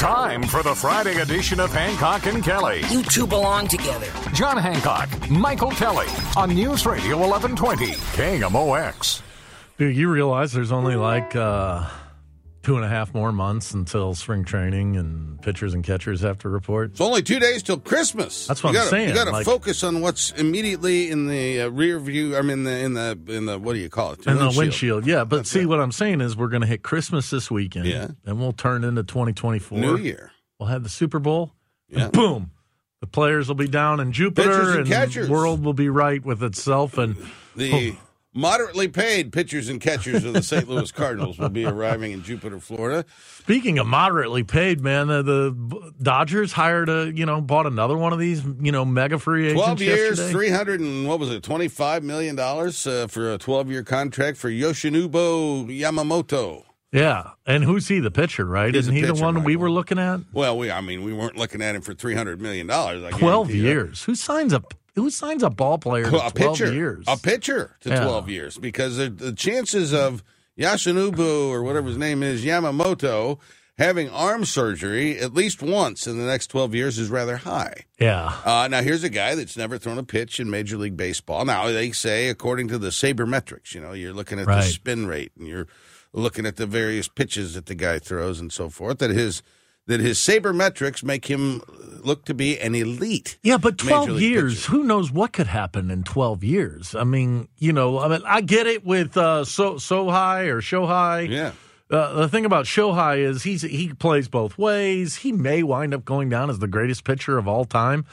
Time for the Friday edition of Hancock and Kelley. You two belong together. John Hancock, Michael Kelley on News Radio 1120, KMOX. Dude, you realize there's only like uh, two and a half more months until spring training and pitchers and catchers have to report. It's only two days till Christmas. That's what you I'm gotta, saying, You got to like- focus on what's immediately in the uh, rear view. I mean, the in the in the what do you call it? And the windshield, yeah. But see, what I'm saying is we're going to hit Christmas this weekend, Yeah. and we'll turn into 2024. New Year. We'll have the Super Bowl, Yeah. and boom, the players will be down in Jupiter, Pitchers and and the world will be right with itself. And The moderately paid pitchers and catchers of the St. Louis Cardinals will be arriving in Jupiter, Florida. speaking of moderately paid, man, the, the Dodgers hired a, you know, bought another one of these, you know, mega free agents. Twelve years, yesterday. three hundred and what was it? Twenty five million dollars uh, for a twelve year contract for Yoshinobu Yamamoto. Yeah, and who's he? The pitcher, right? He's Isn't he the pitcher, one we were looking at? Well, we I mean we weren't looking at him for three hundred million dollars. Twelve years. Who signs a Who signs a ball player to a twelve pitcher, years? a pitcher to Yeah. 12 years because the, the chances of Yashinobu or whatever his name is, Yamamoto, having arm surgery at least once in the next 12 years is rather high. yeah, Uh, now, here's a guy that's never thrown a pitch in Major League Baseball. Now, they say, according to the sabermetrics, you know, you're looking at the spin rate and you're looking at the various pitches that the guy throws and so forth, that his that his sabermetrics make him look to be an elite. yeah, but twelve years. pitcher. Who knows what could happen in twelve years? I mean, you know, I mean, I get it with uh, so high or show high. Yeah. Uh, the thing about Shohei is he's he plays both ways. He may wind up going down as the greatest pitcher of all time,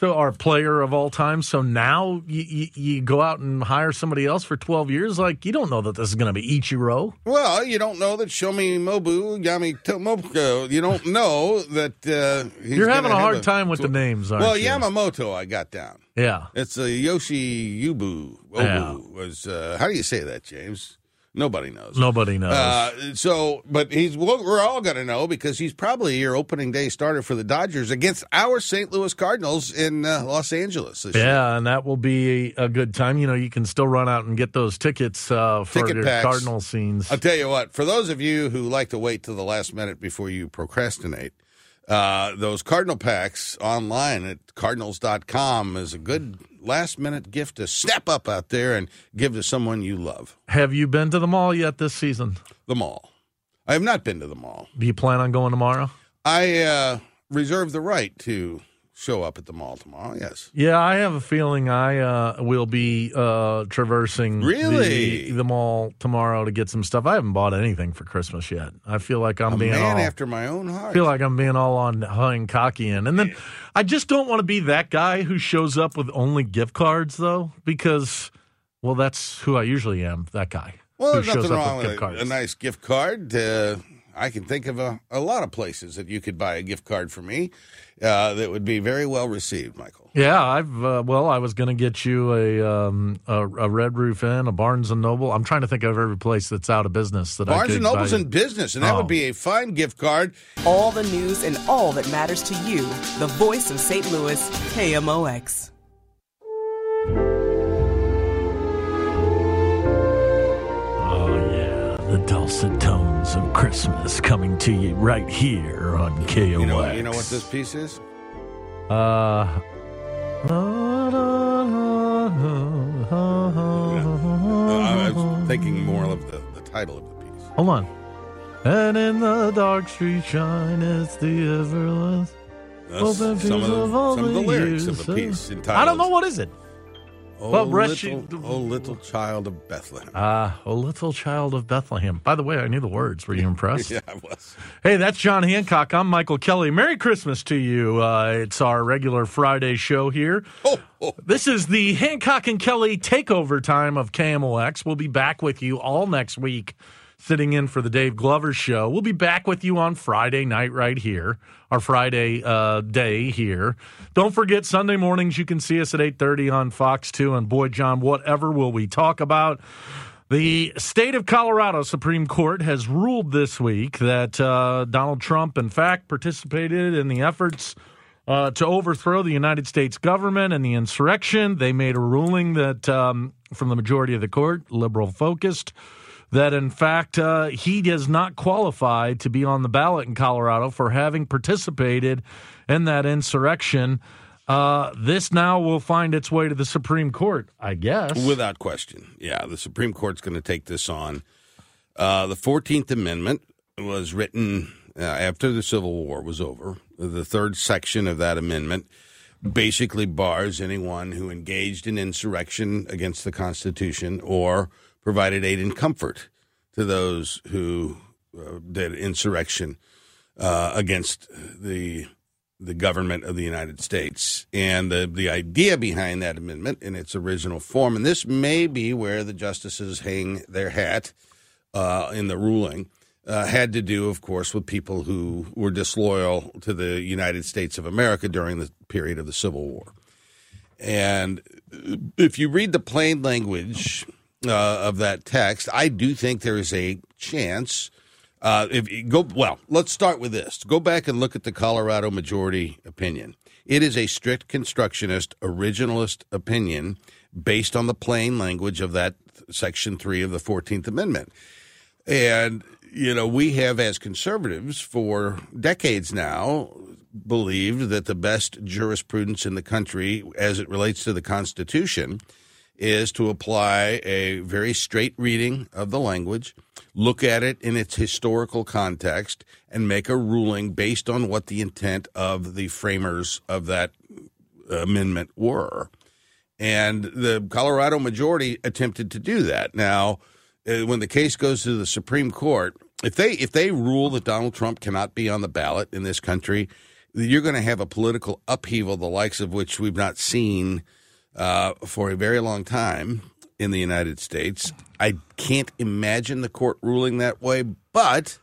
so our player of all time. So now you, you, you go out and hire somebody else for twelve years. Like you don't know that this is going to be Ichiro. Well, you don't know that Shomi Mobu Yami Tomoko. You don't know that uh, he's You're having a hard time with the names, aren't Well, you? Yamamoto, I got down. Yeah. It's a Yoshi Yubu. Obu Yeah. was. Uh, how do you say that, James? Nobody knows. Nobody knows. Uh, so, but he's well, we're all going to know because he's probably your opening day starter for the Dodgers against our St. Louis Cardinals in uh, Los Angeles. This year. yeah, and that will be a good time. You know, you can still run out and get those tickets uh, for Ticket your packs. Cardinal scenes. I'll tell you what, for those of you who like to wait till the last minute before you procrastinate, uh, those Cardinal packs online at cardinals.com is a good last minute gift to step up out there and give to someone you love. Have you been to the mall yet this season? The mall. I have not been to the mall. Do you plan on going tomorrow? I uh, reserve the right to show up at the mall tomorrow, yes. Yeah, I have a feeling I uh, will be uh, traversing Really? the, the mall tomorrow to get some stuff. I haven't bought anything for Christmas yet. I feel like I'm A being man all, after my own heart. feel like I'm being all on and cocky in. And then I just don't want to be that guy who shows up with only gift cards though, because well, that's who I usually am. That guy. Well, there's nothing wrong with with gift a, cards. a nice gift card. Uh, I can think of a, a lot of places that you could buy a gift card for me uh, that would be very well received, Michael. Yeah, I've uh, well, I was going to get you a, um, a a Red Roof Inn, a Barnes and Noble. I'm trying to think of every place that's out of business that I Barnes could and Noble's buy. in business, and that Oh. would be a fine gift card. All the news and all that matters to you. The voice of St. Louis, KMOX. Dulcet tones of Christmas coming to you right here on KOX. You know, you know what this piece is? Uh. Uh, I was thinking more of the, the title of the piece. Hold on. And in the dark street shine, it's the everlast. That's some of the, some of the lyrics of the piece uh, entitled I don't know what is it. Oh, Well, little, oh, little child of Bethlehem. Ah, O little child of Bethlehem. By the way, I knew the words. Were you impressed? yeah, I was. Hey, that's John Hancock. I'm Michael Kelley. Merry Christmas to you. Uh, it's our regular Friday show here. Oh, oh. This is the Hancock and Kelley takeover time of KMOX. We'll be back with you all next week, sitting in for the Dave Glover show. We'll be back with you on Friday night right here, our Friday uh, day here. Don't forget Sunday mornings you can see us at 8:30 on Fox 2 and boy John, whatever will we talk about? The state of Colorado Supreme Court has ruled this week that uh, Donald Trump, in fact, participated in the efforts uh, to overthrow the United States government and the insurrection. They made a ruling that, um, from the majority of the court, liberal focused, that in fact uh, he does not qualify to be on the ballot in Colorado for having participated in that insurrection. Uh, this now will find its way to the Supreme Court, I guess. Without question. Yeah, the Supreme Court's going to take this on. Uh, the 14th Amendment was written uh, after the Civil War was over. The third section of that amendment basically bars anyone who engaged in insurrection against the Constitution or provided aid and comfort to those who uh, did insurrection uh, against the the government of the United States. And the, the idea behind that amendment in its original form, and this may be where the justices hang their hat uh, in the ruling, uh, had to do, of course, with people who were disloyal to the United States of America during the period of the Civil War. And if you read the plain language uh, of that text, I do think there is a chance uh, if you go well, let's start with this. Go back and look at the Colorado majority opinion. It is a strict constructionist, originalist opinion based on the plain language of that Section Three of the Fourteenth Amendment. And you know, we have as conservatives for decades now believed that the best jurisprudence in the country, as it relates to the Constitution, is to apply a very straight reading of the language, look at it in its historical context, and make a ruling based on what the intent of the framers of that amendment were. And the Colorado majority attempted to do that. Now, uh, when the case goes to the Supreme Court, if they if they rule that Donald Trump cannot be on the ballot in this country, you're going to have a political upheaval the likes of which we've not seen uh, for a very long time in the United States. I can't imagine the court ruling that way, but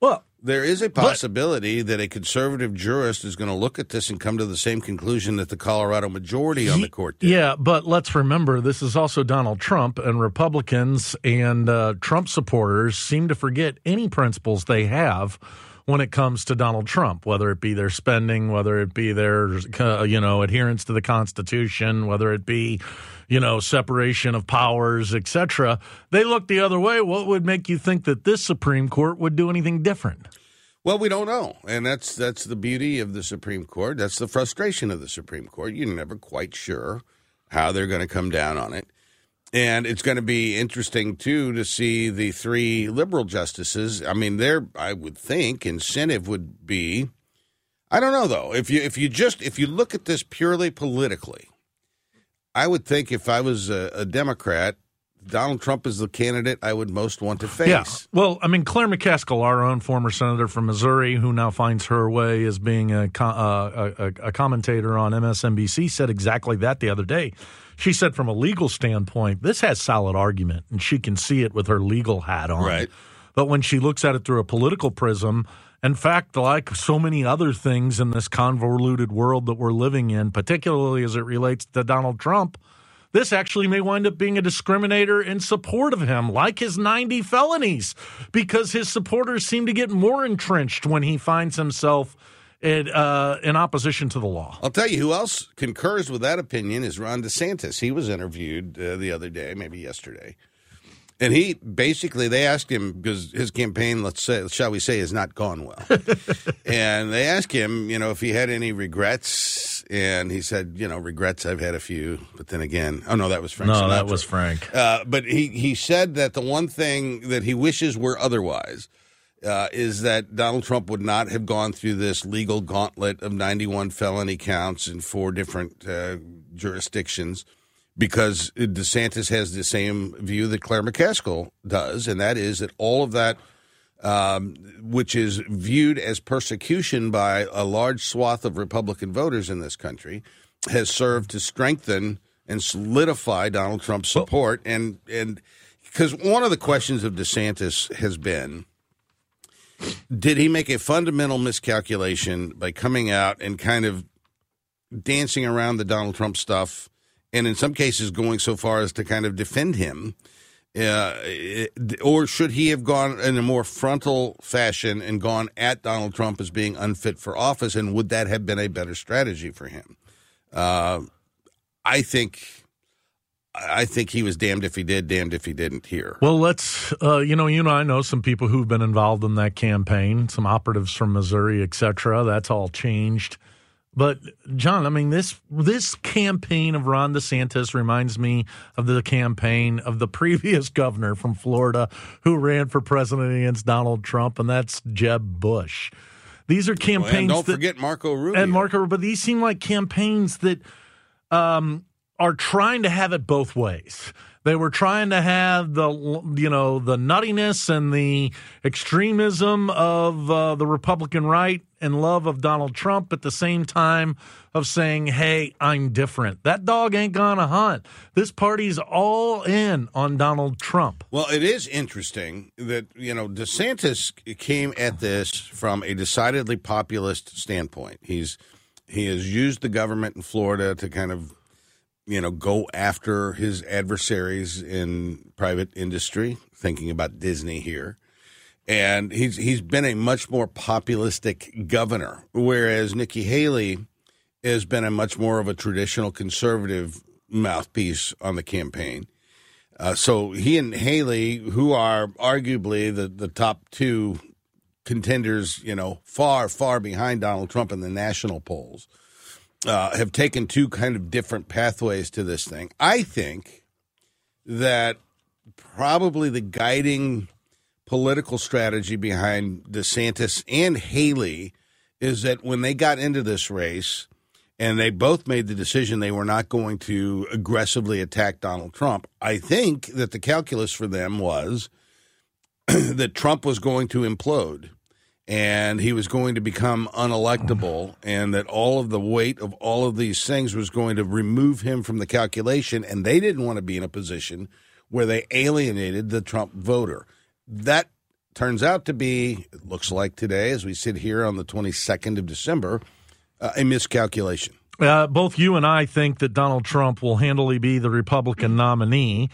well, there is a possibility but, that a conservative jurist is going to look at this and come to the same conclusion that the Colorado majority on the court did. Yeah, but let's remember this is also Donald Trump, and Republicans and uh, Trump supporters seem to forget any principles they have when it comes to Donald Trump, whether it be their spending, whether it be their uh, you know adherence to the Constitution, whether it be you know separation of powers, etc. They look the other way. What would make you think that this Supreme Court would do anything different? Well, we don't know, and that's that's the beauty of the Supreme Court. That's the frustration of the Supreme Court. You're never quite sure how they're going to come down on it. And it's going to be interesting too to see the three liberal justices. I mean, their I would think incentive would be I don't know though. If you if you just if you look at this purely politically, I would think if I was a, a Democrat, Donald Trump is the candidate I would most want to face. Yeah. Well, I mean, Claire McCaskill, our own former senator from Missouri, who now finds her way as being a, uh, a, a commentator on MSNBC, said exactly that the other day. She said, from a legal standpoint, this has solid argument, and she can see it with her legal hat on. Right. But when she looks at it through a political prism, in fact, like so many other things in this convoluted world that we're living in, particularly as it relates to Donald Trump, this actually may wind up being a discriminator in support of him, like his 90 felonies, because his supporters seem to get more entrenched when he finds himself in, uh, in opposition to the law. I'll tell you who else concurs with that opinion is Ron DeSantis. He was interviewed uh, the other day, maybe yesterday. And he basically, they asked him because his campaign, let's say, shall we say, has not gone well. and they asked him, you know, if he had any regrets. And he said, you know, regrets, I've had a few. But then again, oh no, that was Frank. No, Sinatra. that was Frank. Uh, but he, he said that the one thing that he wishes were otherwise uh, is that Donald Trump would not have gone through this legal gauntlet of 91 felony counts in four different uh, jurisdictions because DeSantis has the same view that Claire McCaskill does, and that is that all of that, um, which is viewed as persecution by a large swath of Republican voters in this country, has served to strengthen and solidify Donald Trump's support. And and because one of the questions of DeSantis has been did he make a fundamental miscalculation by coming out and kind of dancing around the Donald Trump stuff, and in some cases going so far as to kind of defend him? Uh, or should he have gone in a more frontal fashion and gone at Donald Trump as being unfit for office? And would that have been a better strategy for him? Uh, I think I think he was damned if he did, damned if he didn't here. Well, let's, uh, you know, you and I know some people who've been involved in that campaign, some operatives from Missouri, et cetera. That's all changed. But John, I mean this this campaign of Ron DeSantis reminds me of the campaign of the previous governor from Florida who ran for president against Donald Trump, and that's Jeb Bush. These are campaigns. Well, and don't that, forget Marco Rubio. And Marco, but these seem like campaigns that um, are trying to have it both ways. They were trying to have the you know the nuttiness and the extremism of uh, the Republican right and love of Donald Trump at the same time of saying, "Hey, I'm different." That dog ain't gonna hunt. This party's all in on Donald Trump. Well, it is interesting that you know DeSantis came at this from a decidedly populist standpoint. He's he has used the government in Florida to kind of you know, go after his adversaries in private industry, thinking about Disney here. And he's he's been a much more populistic governor, whereas Nikki Haley has been a much more of a traditional conservative mouthpiece on the campaign. Uh, so he and Haley, who are arguably the, the top two contenders, you know, far, far behind Donald Trump in the national polls, uh, have taken two kind of different pathways to this thing. I think that probably the guiding political strategy behind DeSantis and Haley is that when they got into this race and they both made the decision they were not going to aggressively attack Donald Trump, I think that the calculus for them was that Trump was going to implode and he was going to become unelectable, and that all of the weight of all of these things was going to remove him from the calculation, and they didn't want to be in a position where they alienated the Trump voter. That turns out to be, it looks like today, as we sit here on the 22nd of December, uh, a miscalculation. Uh, both you and I think that Donald Trump will handily be the Republican nominee.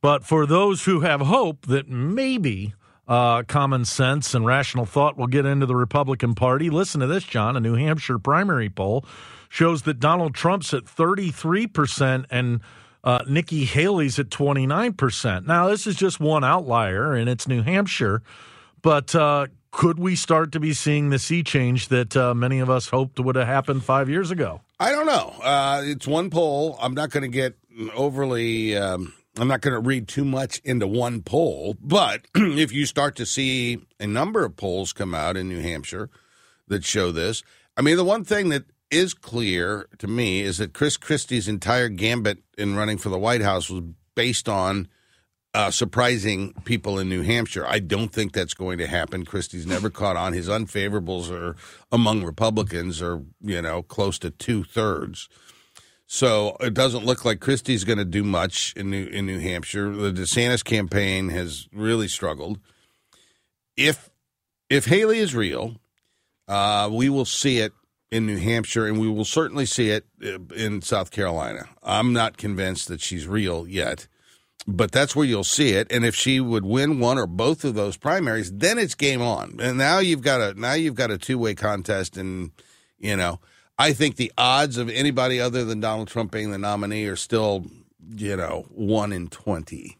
But for those who have hope that maybe uh, common sense and rational thought will get into the Republican Party. Listen to this, John. A New Hampshire primary poll shows that Donald Trump's at 33% and uh, Nikki Haley's at 29%. Now, this is just one outlier, and it's New Hampshire, but uh, could we start to be seeing the sea change that uh, many of us hoped would have happened five years ago? I don't know. Uh, it's one poll. I'm not going to get overly. Um I'm not going to read too much into one poll, but if you start to see a number of polls come out in New Hampshire that show this, I mean, the one thing that is clear to me is that Chris Christie's entire gambit in running for the White House was based on uh, surprising people in New Hampshire. I don't think that's going to happen. Christie's never caught on. His unfavorables are among Republicans are, you know, close to two thirds. So it doesn't look like Christie's going to do much in New in New Hampshire. The DeSantis campaign has really struggled. If if Haley is real, uh, we will see it in New Hampshire, and we will certainly see it uh, in South Carolina. I'm not convinced that she's real yet, but that's where you'll see it. And if she would win one or both of those primaries, then it's game on. And now you've got a now you've got a two way contest, and you know I think the odds of anybody other than Donald Trump being the nominee are still, you know, one in 20.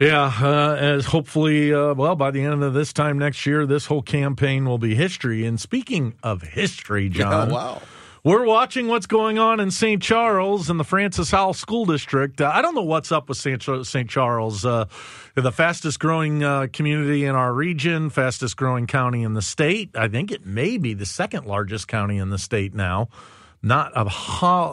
Yeah, uh, as hopefully, uh, well, by the end of this time next year, this whole campaign will be history. And speaking of history, John, yeah, wow. We're watching what's going on in St. Charles in the Francis Howell School District. Uh, I don't know what's up with St. St. Charles, uh, the fastest growing uh, community in our region, fastest growing county in the state. I think it may be the second largest county in the state now. Not a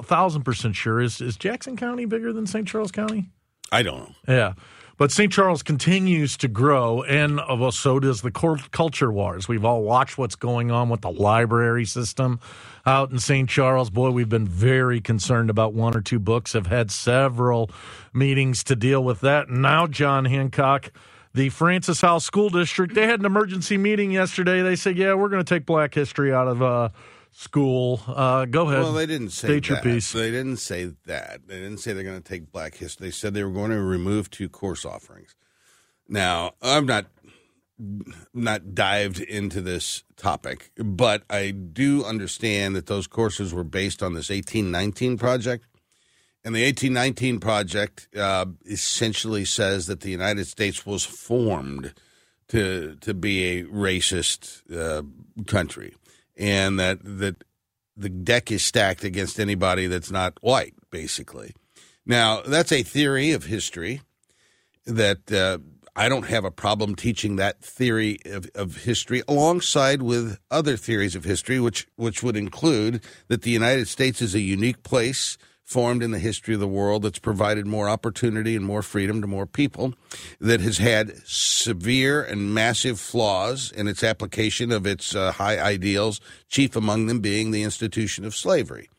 thousand percent sure. Is is Jackson County bigger than St. Charles County? I don't know. Yeah. But St. Charles continues to grow, and uh, well, so does the culture wars. We've all watched what's going on with the library system out in St. Charles. Boy, we've been very concerned about one or two books. Have had several meetings to deal with that. And now, John Hancock, the Francis Howell School District, they had an emergency meeting yesterday. They said, "Yeah, we're going to take Black History out of." Uh, school. Uh, go ahead. Well, they didn't say State that. your piece. They didn't say that. They didn't say they're going to take Black History. They said they were going to remove two course offerings. Now, I'm not not dived into this topic, but I do understand that those courses were based on this 1819 project. And the 1819 Project uh, essentially says that the United States was formed to to be a racist uh, country, and that that the deck is stacked against anybody that's not white, basically. Now, that's a theory of history that uh, I don't have a problem teaching that theory of, of history alongside with other theories of history, which which would include that the United States is a unique place formed in the history of the world that's provided more opportunity and more freedom to more people, that has had severe and massive flaws in its application of its uh, high ideals, chief among them being the institution of slavery.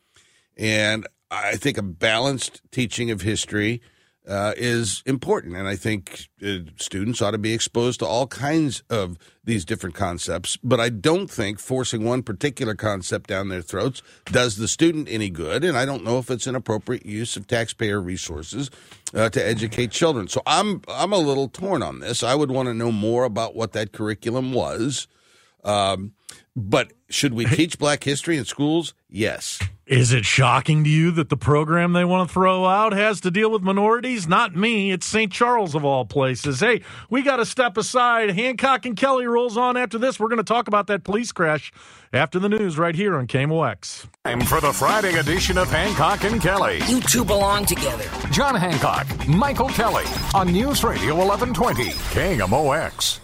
And I think a balanced teaching of history uh, is important. And I think uh, students ought to be exposed to all kinds of these different concepts. But I don't think forcing one particular concept down their throats does the student any good. And I don't know if it's an appropriate use of taxpayer resources uh, to educate children. So I'm I'm a little torn on this. I would want to know more about what that curriculum was. Um, but should we teach black history in schools? Yes. Is it shocking to you that the program they want to throw out has to deal with minorities? Not me. It's St. Charles of all places. Hey, we got to step aside. Hancock and Kelley rolls on after this. We're going to talk about that police crash after the news right here on KMOX. Time for the Friday edition of Hancock and Kelley. You two belong together. John Hancock, Michael Kelley on News Radio 1120 KMOX.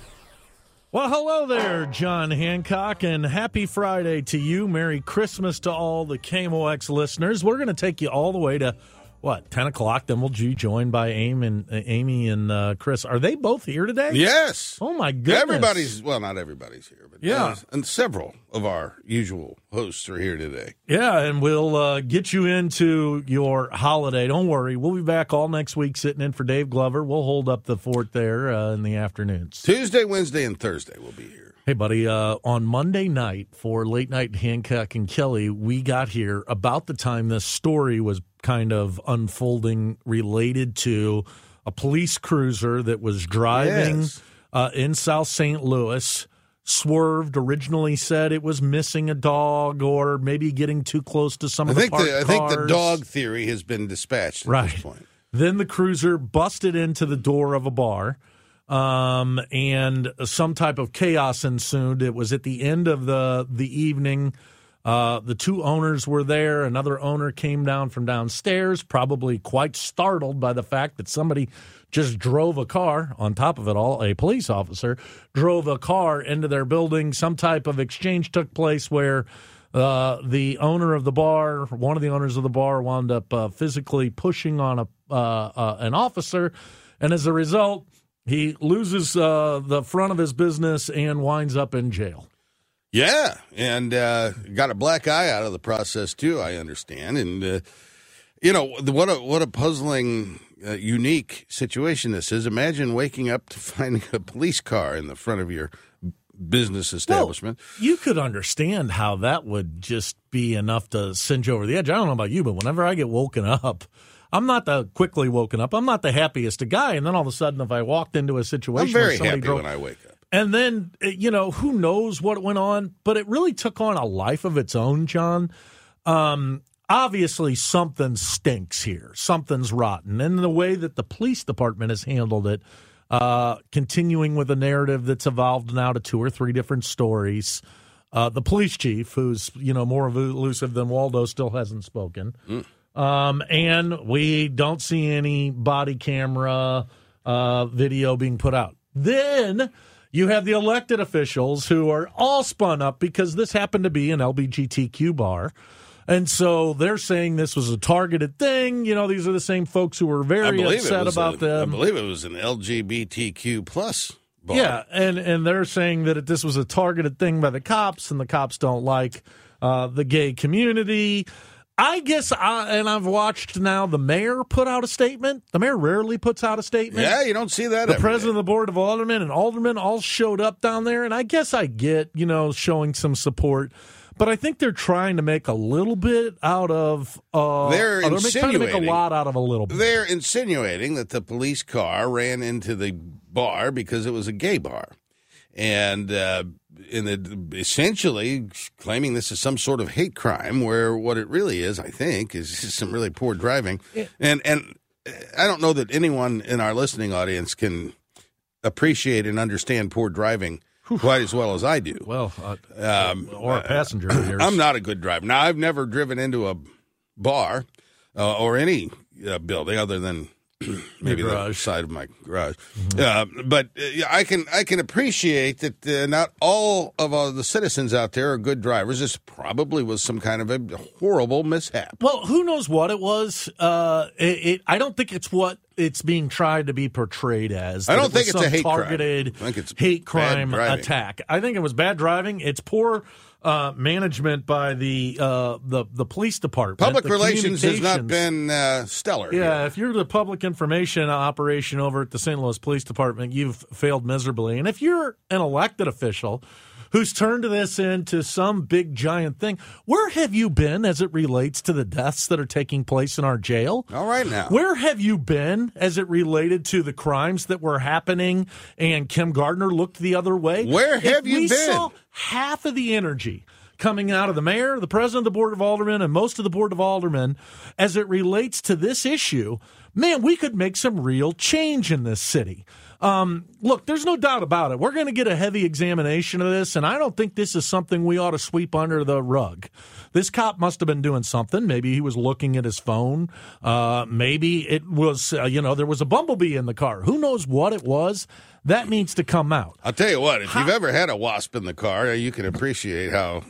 Well, hello there, John Hancock, and happy Friday to you. Merry Christmas to all the KMOX listeners. We're going to take you all the way to what ten o'clock. Then we'll be joined by Amy and uh, Amy and uh, Chris. Are they both here today? Yes. Oh my goodness! Everybody's well, not everybody's here, but Yeah. and several of our usual hosts are here today. Yeah, and we'll uh, get you into your holiday. Don't worry, we'll be back all next week, sitting in for Dave Glover. We'll hold up the fort there uh, in the afternoons. Tuesday, Wednesday, and Thursday we'll be here. Hey, buddy, uh, on Monday night for Late Night Hancock and Kelley, we got here about the time this story was kind of unfolding related to a police cruiser that was driving Yes. uh, in South St. Louis. Swerved originally said it was missing a dog or maybe getting too close to some I of the the I think the dog theory has been dispatched at Right. this point. Then the cruiser busted into the door of a bar, um, and some type of chaos ensued. It was at the end of the the evening. Uh, the two owners were there. Another owner came down from downstairs, probably quite startled by the fact that somebody just drove a car. On top of it all, a police officer drove a car into their building. Some type of exchange took place where uh, the owner of the bar, one of the owners of the bar, wound up uh, physically pushing on a uh, uh, an officer, and as a result, he loses uh, the front of his business and winds up in jail. Yeah, and uh, got a black eye out of the process too. I understand, and uh, you know what a what a puzzling, uh, unique situation this is. Imagine waking up to finding a police car in the front of your business establishment. You could understand how that would just be enough to send you over the edge. I don't know about you, but whenever I get woken up, I'm not the quickly woken up. I'm not the happiest guy. And then all of a sudden, if I walked into a situation I'm very happy drove, when I wake up. And then uh, you know who knows what went on, but it really took on a life of its own, John. Um, obviously, something stinks here. Something's rotten, and the way that the police department has handled it, uh, continuing with a narrative that's evolved now to two or three different stories. Uh, the police chief, who's you know more elusive than Waldo, still hasn't spoken. Um, and we don't see any body camera uh, video being put out. Then you have the elected officials who are all spun up because this happened to be an LBGTQ bar. And so they're saying this was a targeted thing. You know, these are the same folks who were very upset about a, them. I believe it was an LGBTQ plus. Bar. Yeah, and and they're saying that this was a targeted thing by the cops, and the cops don't like uh, the gay community. I guess, I, and I've watched now the mayor put out a statement. The mayor rarely puts out a statement. yeah, you don't see that. the president day. of the board of aldermen and aldermen all showed up down there, and I guess I get you know showing some support. But I think they're trying to make a little bit out of. Uh, They're they're trying to make a lot out of a little bit. They're insinuating that the police car ran into the bar because it was a gay bar. And uh, in the essentially claiming this is some sort of hate crime, where what it really is, I think, is some really poor driving. And and I don't know that anyone in our listening audience can appreciate and understand poor driving quite as well as I do. Well, uh, or a passenger. here. I'm not a good driver. Now, I've never driven into a bar uh, or any uh, building other than maybe the garage. side of my garage. Uh, but uh, I can I can appreciate that uh, not all of uh, the citizens out there are good drivers. This probably was some kind of a horrible mishap. Well, who knows what it was? Uh, it, it, I don't think it's what it's being tried to be portrayed as. I don't it think it's a hate crime. targeted I think it's hate crime attack. I think it was bad driving. It's poor uh, management by the uh, the the police department. Public relations has not been uh, stellar. Yeah, here. if you're the public information operation over at the St. Louis Police Department, you've failed miserably. And if you're an elected official who's turned this into some big giant thing, where have you been as it relates to the deaths that are taking place in our jail? All right now. Where have you been as it related to the crimes that were happening and Kim Gardner looked the other way? Where If have you we been? Saw half of the energy coming out of the mayor, the president of the board of aldermen, and most of the board of aldermen as it relates to this issue. Man, we could make some real change in this city. Um, look, there's no doubt about it. We're going to get a heavy examination of this, and I don't think this is something we ought to sweep under the rug. This cop must have been doing something. Maybe he was looking at his phone. Uh, maybe it was, uh, you know, there was a bumblebee in the car. Who knows what it was? That needs to come out. I'll tell you what, if you've ever had a wasp in the car, you can appreciate how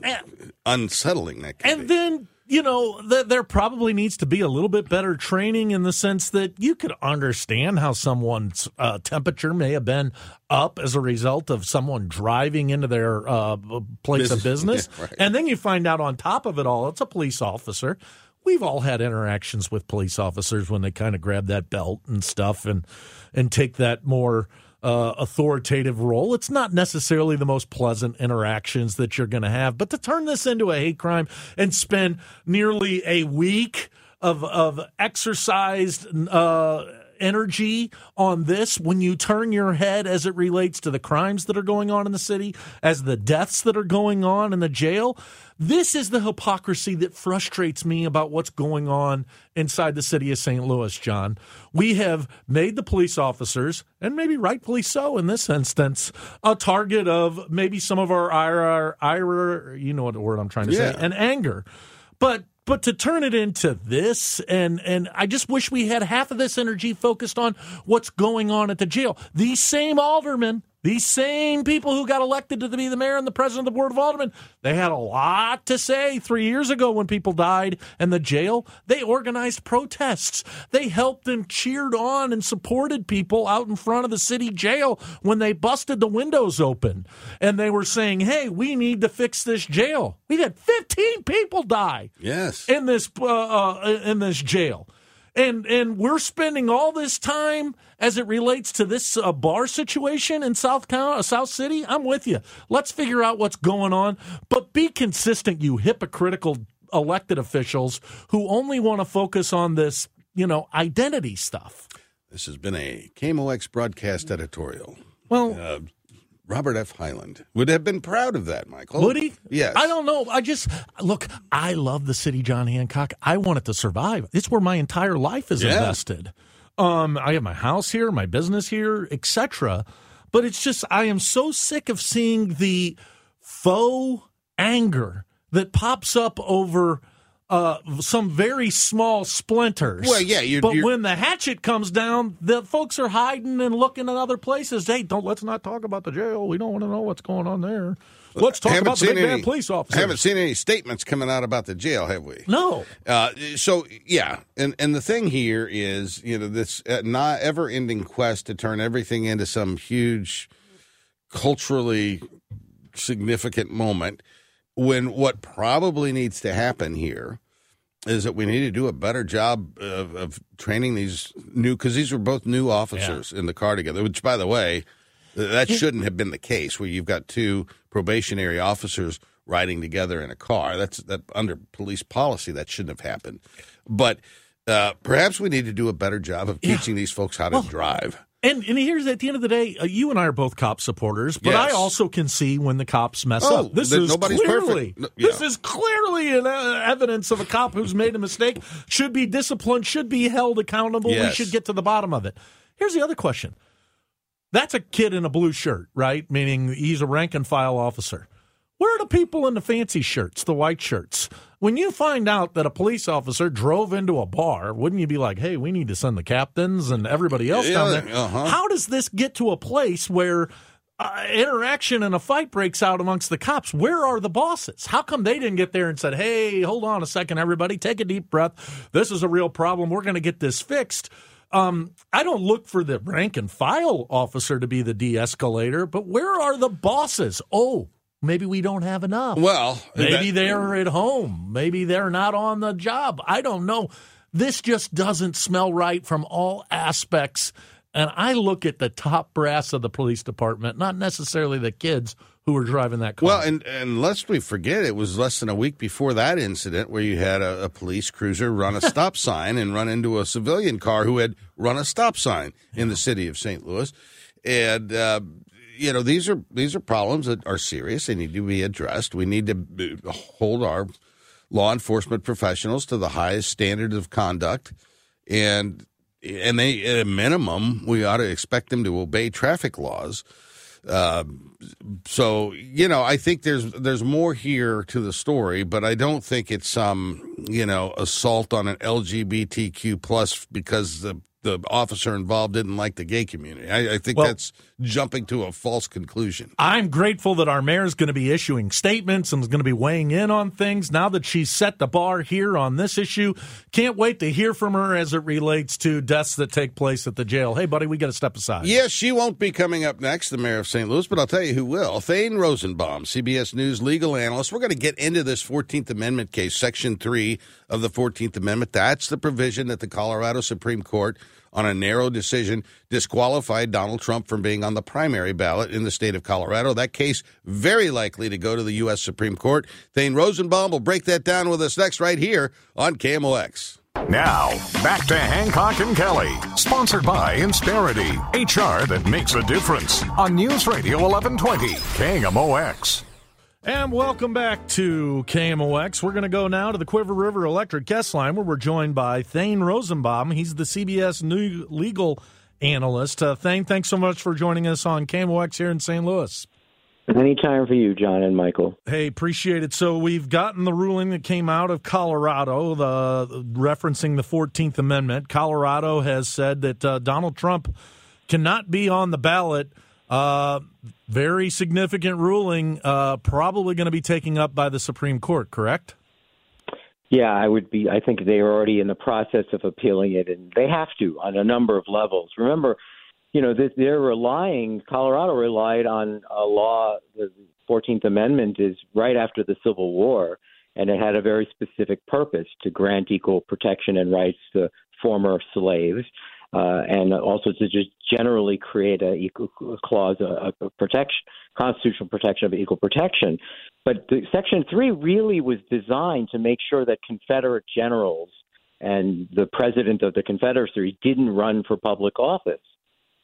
unsettling that can And be. then, you know, th- there probably needs to be a little bit better training in the sense that you could understand how someone's uh, temperature may have been up as a result of someone driving into their uh, place of Business. business. Yeah, right. And then you find out on top of it all, it's a police officer. We've all had interactions with police officers when they kind of grab that belt and stuff and and take that more uh, authoritative role. It's not necessarily the most pleasant interactions that you're going to have, but to turn this into a hate crime and spend nearly a week of of exercised uh, energy on this when you turn your head as it relates to the crimes that are going on in the city, as the deaths that are going on in the jail. This is the hypocrisy that frustrates me about what's going on inside the city of St. Louis, John. We have made the police officers, and maybe rightfully so in this instance, a target of maybe some of our ire, ire you know what the word I'm trying to Yeah. say, and anger. But but to turn it into this and and I just wish we had half of this energy focused on what's going on at the jail. These same aldermen, these same people who got elected to be the mayor and the president of the board of aldermen, they had a lot to say 3 years ago when people died in the jail. They organized protests. They helped and cheered on and supported people out in front of the city jail when they busted the windows open and they were saying, "Hey, we need to fix this jail." We had 15 people die yes. in this uh, uh, in this jail, and and we're spending all this time as it relates to this uh, bar situation in South County, uh, South City. I'm with you. Let's figure out what's going on, but be consistent, you hypocritical elected officials who only want to focus on this, you know, identity stuff. This has been a KMOX broadcast editorial. Well, Uh, Robert F. Hyland would have been proud of that, Michael. Would he? Yes. I don't know. I just look. I love the city, John Hancock. I want it to survive. It's where my entire life is Yeah. invested. Um, I have my house here, my business here, etc. But it's just I am so sick of seeing the faux anger that pops up over uh, some very small splinters. Well, yeah, you're- but you're- when the hatchet comes down, the folks are hiding and looking at other places. Hey, don't let's not talk about the jail. We don't want to know what's going on there. Let's talk about the big any- bad police officers. Haven't seen any statements coming out about the jail, have we? no. Uh, so yeah, and and the thing here is, you know, this uh, not ever-ending quest to turn everything into some huge, culturally significant moment. When what probably needs to happen here is that we need to do a better job of, of training these new because these were both new officers in the car together. Which, by the way, that shouldn't have been the case. Where you've got two probationary officers riding together in a car. That's that under police policy that shouldn't have happened. But uh, perhaps we need to do a better job of teaching these folks how to drive. And and here's at the end of the day, uh, you and I are both cop supporters, but I also can see when the cops mess Oh, up. This is nobody's clearly perfect. No- this is clearly an uh, evidence of a cop who's made a mistake. Should be disciplined. Should be held accountable. We should get to the bottom of it. Here's the other question. That's a kid in a blue shirt, right? Meaning he's a rank and file officer. Where are the people in the fancy shirts, the white shirts? When you find out that a police officer drove into a bar, wouldn't you be like, hey, we need to send the captains and everybody else down there? uh-huh. How does this get to a place where uh, interaction and a fight breaks out amongst the cops? Where are the bosses? How come they didn't get there and said, hey, hold on a second, everybody, take a deep breath. This is a real problem. We're going to get this fixed. Um, I don't look for the rank and file officer to be the de escalator, but where are the bosses? Oh, maybe we don't have enough. Well, Maybe that- they're at home. Maybe they're not on the job. I don't know. This just doesn't smell right from all aspects. And I look at the top brass of the police department, not necessarily the kids who were driving that car. Well, and, and lest we forget, it was less than a week before that incident where you had a, a police cruiser run a stop sign and run into a civilian car who had run a stop sign in the city of St. Louis. And, uh, you know, these are these are problems that are serious. They need to be addressed. We need to uh, hold our law enforcement professionals to the highest standards of conduct, and and they at a minimum we ought to expect them to obey traffic laws. Uh, so you know, I think there's there's more here to the story, but I don't think it's some you know assault on an LGBTQ plus because the the officer involved didn't like the gay community. I, I think Well- that's jumping to a false conclusion. I'm grateful that our mayor is going to be issuing statements and is going to be weighing in on things now that she's set the bar here on this issue. Can't wait to hear from her as it relates to deaths that take place at the jail. Hey, buddy, we got to step aside. Yes, she won't be coming up next, the mayor of St. Louis, but I'll tell you who will. Thane Rosenbaum, CBS News legal analyst. We're going to get into this 14th Amendment case, Section 3 of the 14th Amendment. That's the provision that the Colorado Supreme Court, on a narrow decision, disqualified Donald Trump from being on the primary ballot in the state of Colorado. That case very likely to go to the U.S. Supreme Court. Thane Rosenbaum will break that down with us next, right here on KMOX. Now, back to Hancock and Kelley. Sponsored by Insperity, HR that makes a difference. On News Radio 1120, KMOX. And welcome back to KMOX. We're going to go now to the Cuivre River Electric Guest Line where we're joined by Thane Rosenbaum. He's the CBS new legal analyst. Uh, Thane, thanks so much for joining us on KMOX here in St. Louis. Anytime for you, John and Michael. Hey, appreciate it. So we've gotten the ruling that came out of Colorado, the referencing the Fourteenth Amendment. Colorado has said that uh, Donald Trump cannot be on the ballot. Uh, very significant ruling, uh, probably going to be taken up by the Supreme Court. Correct? Yeah, I would be. I think they are already in the process of appealing it, and they have to on a number of levels. Remember, you know, they're relying. Colorado relied on a law. The Fourteenth Amendment is right after the Civil War, and it had a very specific purpose to grant equal protection and rights to former slaves. Uh, and also to just generally create a equal clause, a, protection, constitutional protection of equal protection. But the, Section 3 really was designed to make sure that Confederate generals and the president of the Confederacy didn't run for public office.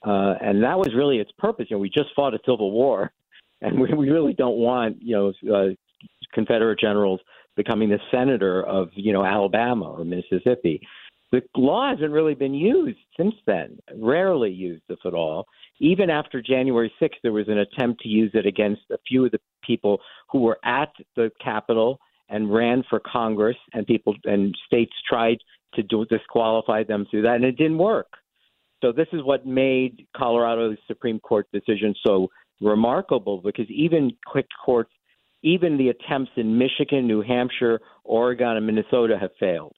Uh, and that was really its purpose. You know, we just fought a civil war, and we, we really don't want, you know, uh, Confederate generals becoming the senator of, you know, Alabama or Mississippi. The law hasn't really been used since then, rarely used, if at all. Even after January 6th, there was an attempt to use it against a few of the people who were at the Capitol and ran for Congress, and people and states tried to do, disqualify them through that, and it didn't work. So this is what made Colorado's Supreme Court decision so remarkable, because even quick courts, even the attempts in Michigan, New Hampshire, Oregon, and Minnesota have failed.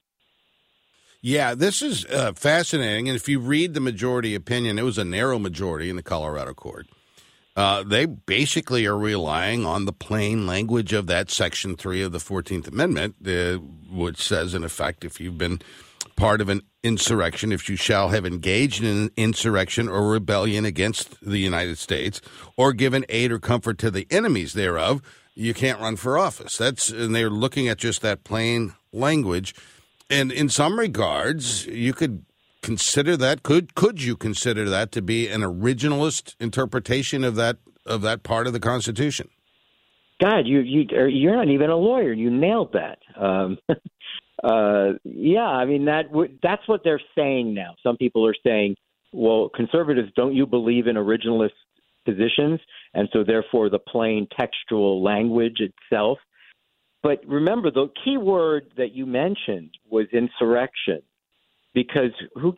Yeah, this is uh, fascinating. And if you read the majority opinion, it was a narrow majority in the Colorado court. Uh, they basically are relying on the plain language of that Section 3 of the 14th Amendment, uh, which says, in effect, if you've been part of an insurrection, if you shall have engaged in an insurrection or rebellion against the United States, or given aid or comfort to the enemies thereof, you can't run for office. That's and they're looking at just that plain language. And in some regards, you could consider that? Could could you consider that to be an originalist interpretation of that of that part of the Constitution? God, you you you're not even a lawyer. You nailed that. Um, uh, yeah, I mean that that's what they're saying now. Some people are saying, well, conservatives, don't you believe in originalist positions, and so therefore the plain textual language itself. But remember, the key word that you mentioned was insurrection, because who,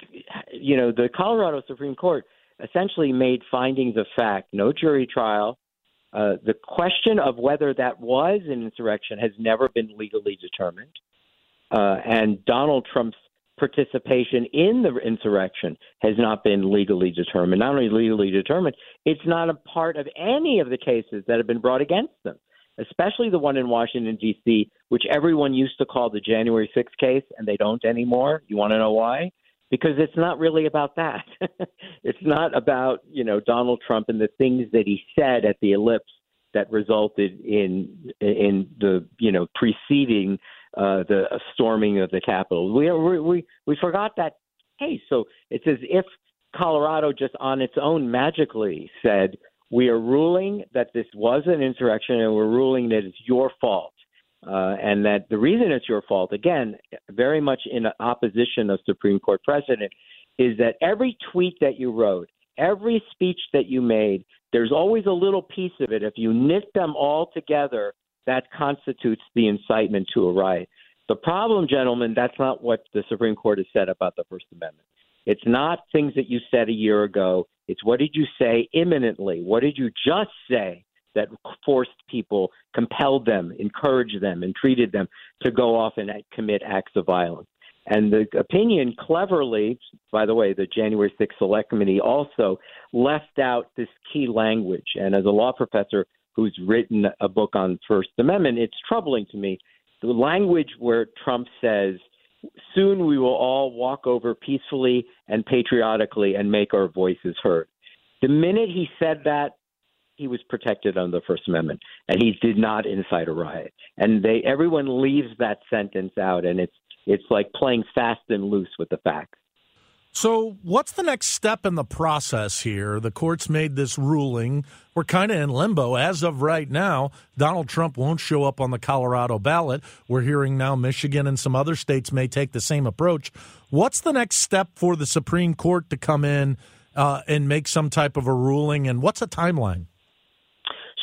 you know, the Colorado Supreme Court essentially made findings of fact, no jury trial. Uh, the question of whether that was an insurrection has never been legally determined. Uh, and Donald Trump's participation in the insurrection has not been legally determined. Not only legally determined, it's not a part of any of the cases that have been brought against them, especially the one in Washington, D.C., which everyone used to call the January 6th case, and they don't anymore. You want to know why? Because it's not really about that. it's not about, you know, Donald Trump and the things that he said at the ellipse that resulted in in the you know preceding uh, the storming of the Capitol. We, we we forgot that case. So it's as if Colorado just on its own magically said, "We are ruling that this was an insurrection, and we're ruling that it's your fault." Uh, and that the reason it's your fault, again, very much in opposition of Supreme Court precedent, is that every tweet that you wrote, every speech that you made, there's always a little piece of it. If you knit them all together, that constitutes the incitement to a riot. The problem, gentlemen, that's not what the Supreme Court has said about the First Amendment. It's not things that you said a year ago. It's what did you say imminently? What did you just say that forced people, compelled them, encouraged them, entreated them to go off and commit acts of violence? And the opinion cleverly, by the way, the January 6th Select Committee also left out this key language. And as a law professor, who's written a book on First Amendment, it's troubling to me. The language where Trump says, soon we will all walk over peacefully and patriotically and make our voices heard. The minute he said that, he was protected under the First Amendment, and he did not incite a riot. And they everyone leaves that sentence out, and it's it's like playing fast and loose with the facts. So, what's the next step in the process here? The court's made this ruling. We're kind of in limbo. As of right now, Donald Trump won't show up on the Colorado ballot. We're hearing now Michigan and some other states may take the same approach. What's the next step for the Supreme Court to come in uh, and make some type of a ruling? And what's a timeline?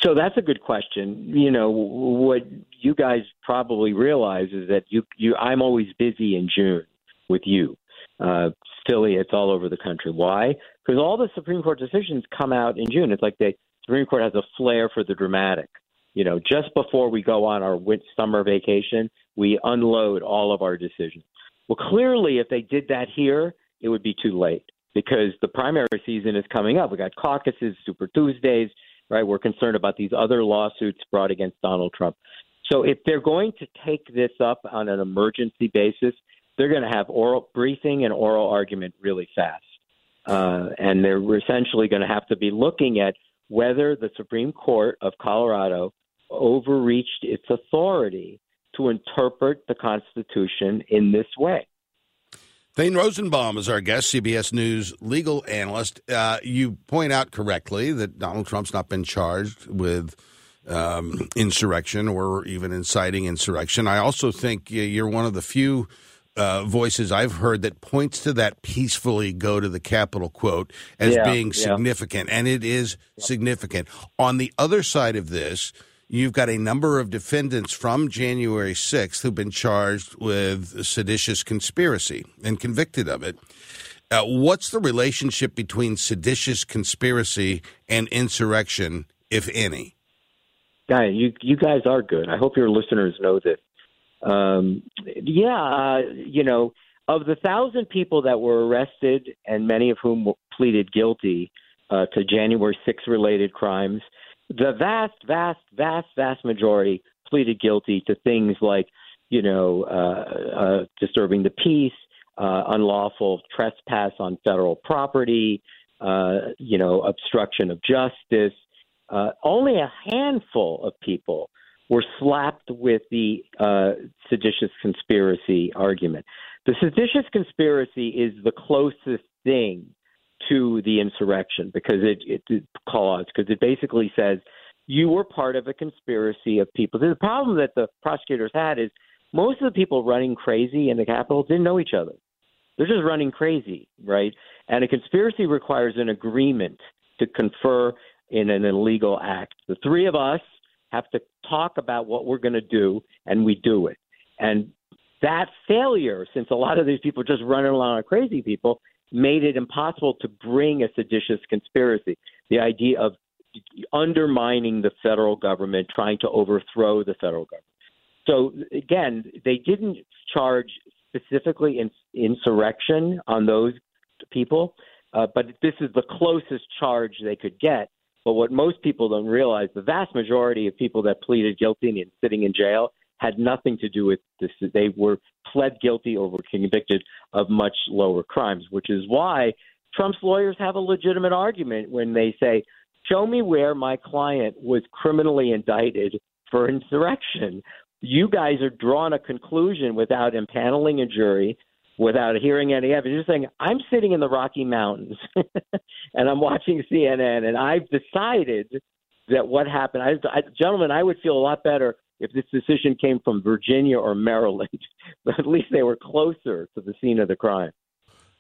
So that's a good question. You know, what you guys probably realize is that you, you I'm always busy in June with you. Uh, Philly, it's all over the country. Why? Because all the Supreme Court decisions come out in June. It's like the Supreme Court has a flair for the dramatic. You know, just before we go on our summer vacation, we unload all of our decisions. Well, clearly, if they did that here, it would be too late because the primary season is coming up. We got caucuses, Super Tuesdays, right? We're concerned about these other lawsuits brought against Donald Trump. So if they're going to take this up on an emergency basis, they're going to have oral briefing and oral argument really fast. Uh, and they're essentially going to have to be looking at whether the Supreme Court of Colorado overreached its authority to interpret the Constitution in this way. Thane Rosenbaum is our guest, CBS News legal analyst. Uh, you point out correctly that Donald Trump's not been charged with um, insurrection or even inciting insurrection. I also think you're one of the few uh, voices I've heard that points to that peacefully go to the Capitol quote as yeah, being significant, yeah. and it is yeah. significant. On the other side of this, you've got a number of defendants from January 6th who've been charged with seditious conspiracy and convicted of it. Uh, what's the relationship between seditious conspiracy and insurrection, if any? Guy, you you guys are good. I hope your listeners know this. Um, yeah, uh, you know, of the thousand people that were arrested, and many of whom pleaded guilty uh, to January 6 related crimes, the vast, vast, vast, vast majority pleaded guilty to things like, you know, uh, uh, disturbing the peace, uh, unlawful trespass on federal property, uh, you know, obstruction of justice. Uh, only a handful of people were slapped with the uh, seditious conspiracy argument. The seditious conspiracy is the closest thing to the insurrection because it, it, it cause because it basically says you were part of a conspiracy of people. The problem that the prosecutors had is most of the people running crazy in the Capitol didn't know each other. They're just running crazy, right? And a conspiracy requires an agreement to confer in an illegal act. The three of us have to talk about what we're going to do, and we do it. And that failure, since a lot of these people just running around are crazy people, made it impossible to bring a seditious conspiracy. The idea of undermining the federal government, trying to overthrow the federal government. So again, they didn't charge specifically in insurrection on those people, uh, but this is the closest charge they could get. But what most people don't realize, the vast majority of people that pleaded guilty and sitting in jail had nothing to do with this. They were pled guilty or were convicted of much lower crimes, which is why Trump's lawyers have a legitimate argument when they say, show me where my client was criminally indicted for insurrection. You guys are drawing a conclusion without impaneling a jury, without hearing any evidence. You're saying, I'm sitting in the Rocky Mountains and I'm watching CNN, and I've decided that what happened, I, I, gentlemen, I would feel a lot better if this decision came from Virginia or Maryland, but at least they were closer to the scene of the crime.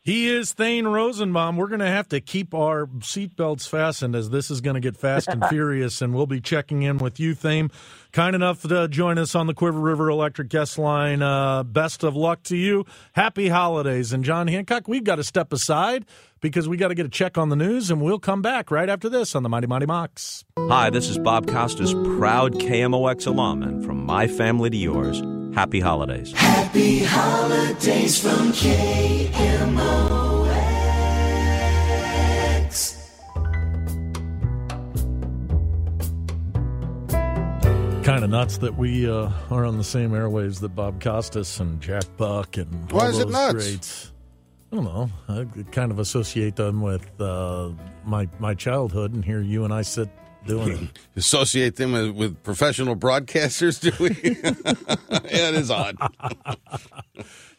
He is Thane Rosenbaum. We're going to have to keep our seatbelts fastened as this is going to get fast and furious, and we'll be checking in with you, Thane. Kind enough to join us on the Cuivre River Electric Guest Line. Uh, best of luck to you. Happy holidays. And John Hancock, we've got to step aside because we got to get a check on the news, and we'll come back right after this on the Mighty Mighty Mocs. Hi, this is Bob Costas, proud KMOX alum, and from my family to yours. Happy holidays. Happy holidays from KMOX. Kind of nuts that we uh, are on the same airwaves that Bob Costas and Jack Buck and Why all is it those nuts? greats. I don't know. I kind of associate them with uh, my my childhood, and here you and I sit doing it. Associate them with, with professional broadcasters, do we? yeah, it is odd.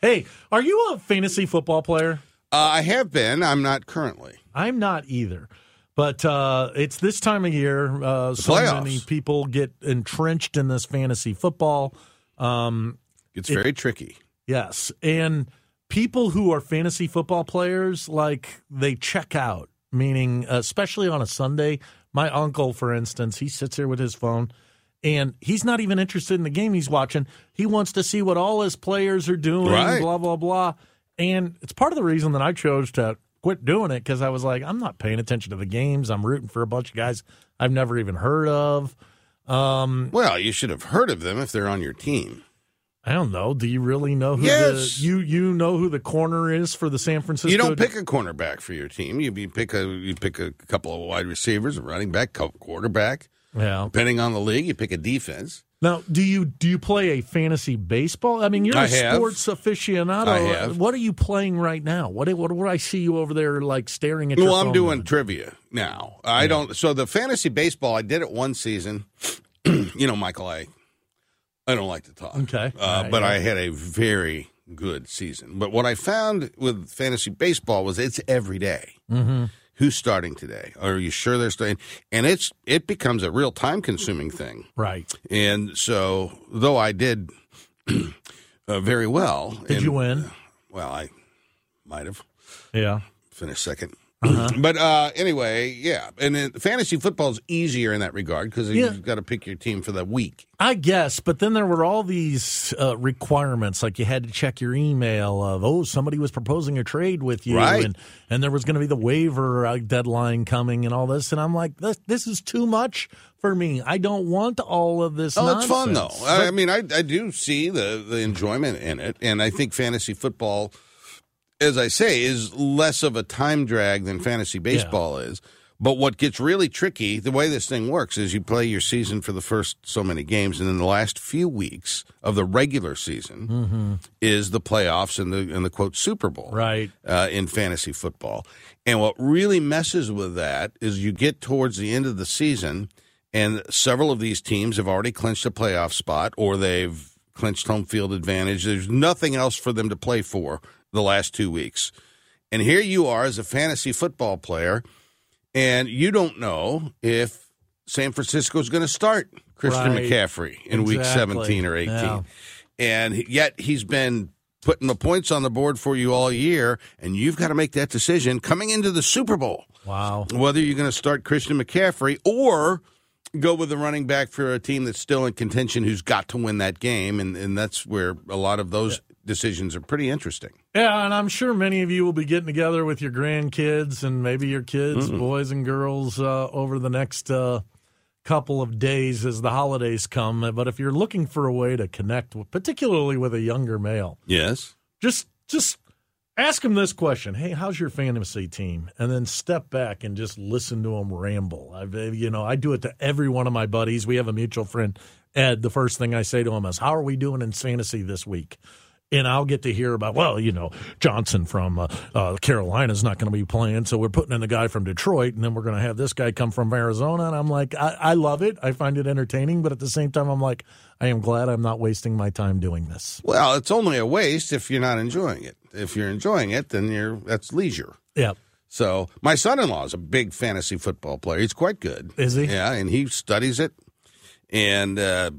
Hey, are you a fantasy football player? Uh, I have been. I'm not currently. I'm not either. But uh, it's this time of year. Uh, so playoffs. many people get entrenched in this fantasy football. Um, It's very tricky. yes, and people who are fantasy football players, like they check out. Meaning, especially on a Sunday, my uncle, for instance, he sits here with his phone. And he's not even interested in the game he's watching. He wants to see what all his players are doing, Right. blah, blah, blah. And it's part of the reason that I chose to quit doing it because I was like, I'm not paying attention to the games. I'm rooting for a bunch of guys I've never even heard of. Um, Well, you should have heard of them if they're on your team. I don't know. Do you really know who Yes. the you you know who the corner is for the San Francisco? You don't pick a cornerback for your team. You, pick a you pick a couple of wide receivers, a running back, quarterback. Yeah. Depending on the league, you pick a defense. Now, do you do you play a fantasy baseball? I mean, you're a I have. sports aficionado. I have. What are you playing right now? What what what do I see you over there like staring at? your Well, I'm doing trivia now. I don't. So the fantasy baseball, I did it one season. you know, Michael, I I don't like to talk. Okay. uh, right, but yeah. I had a very good season. But what I found with fantasy baseball was it's every day. Mm-hmm. Who's starting today? Are you sure they're starting? And it's it becomes a real time consuming thing. right. And so, though I did uh, very well, Did and- you win? Well, I might have Yeah. finished 2nd Uh-huh. But uh, anyway, yeah, and then fantasy football is easier in that regard because Yeah. you've got to pick your team for the week. I guess, but then there were all these uh, requirements, like you had to check your email of, oh, somebody was proposing a trade with you, Right. and and there was going to be the waiver uh, deadline coming and all this, and I'm like, this this is too much for me. I don't want all of this. Oh, it's fun though. nonsense. I, I mean, I I do see the the enjoyment in it, and I think fantasy football, as I say, is less of a time drag than fantasy baseball is. But what gets really tricky, the way this thing works, is you play your season for the first so many games, and then the last few weeks of the regular season is the playoffs and the and the quote Super Bowl, Right. Uh, in fantasy football. And what really messes with that is you get towards the end of the season, and several of these teams have already clinched a playoff spot, or they've clinched home field advantage. There's nothing else for them to play for the last two weeks. And here you are as a fantasy football player, and you don't know if San Francisco is going to start Christian Right. McCaffrey in week 17 or 18. Yeah. And yet he's been putting the points on the board for you all year, and you've got to make that decision coming into the Super Bowl Wow. whether you're going to start Christian McCaffrey or go with the running back for a team that's still in contention who's got to win that game. And, and that's where a lot of those decisions are pretty interesting. Yeah, and I'm sure many of you will be getting together with your grandkids and maybe your kids, boys and girls, uh, over the next uh, couple of days as the holidays come. But if you're looking for a way to connect, with, particularly with a younger male, Yes. just just ask him this question: Hey, how's your fantasy team? And then step back and just listen to him ramble. I've, you know, I do it to every one of my buddies. We have a mutual friend, Ed. The first thing I say to him is, "How are we doing in fantasy this week?" And I'll get to hear about, well, you know, Johnson from uh, uh, Carolina's not going to be playing, so we're putting in the guy from Detroit, and then we're going to have this guy come from Arizona. And I'm like, I, I love it. I find it entertaining, but at the same time, I'm like, I am glad I'm not wasting my time doing this. Well, it's only a waste if you're not enjoying it. If you're enjoying it, then you're that's leisure. Yeah. So my son-in-law is a big fantasy football player. He's quite good. Is he? Yeah, and he studies it, and uh,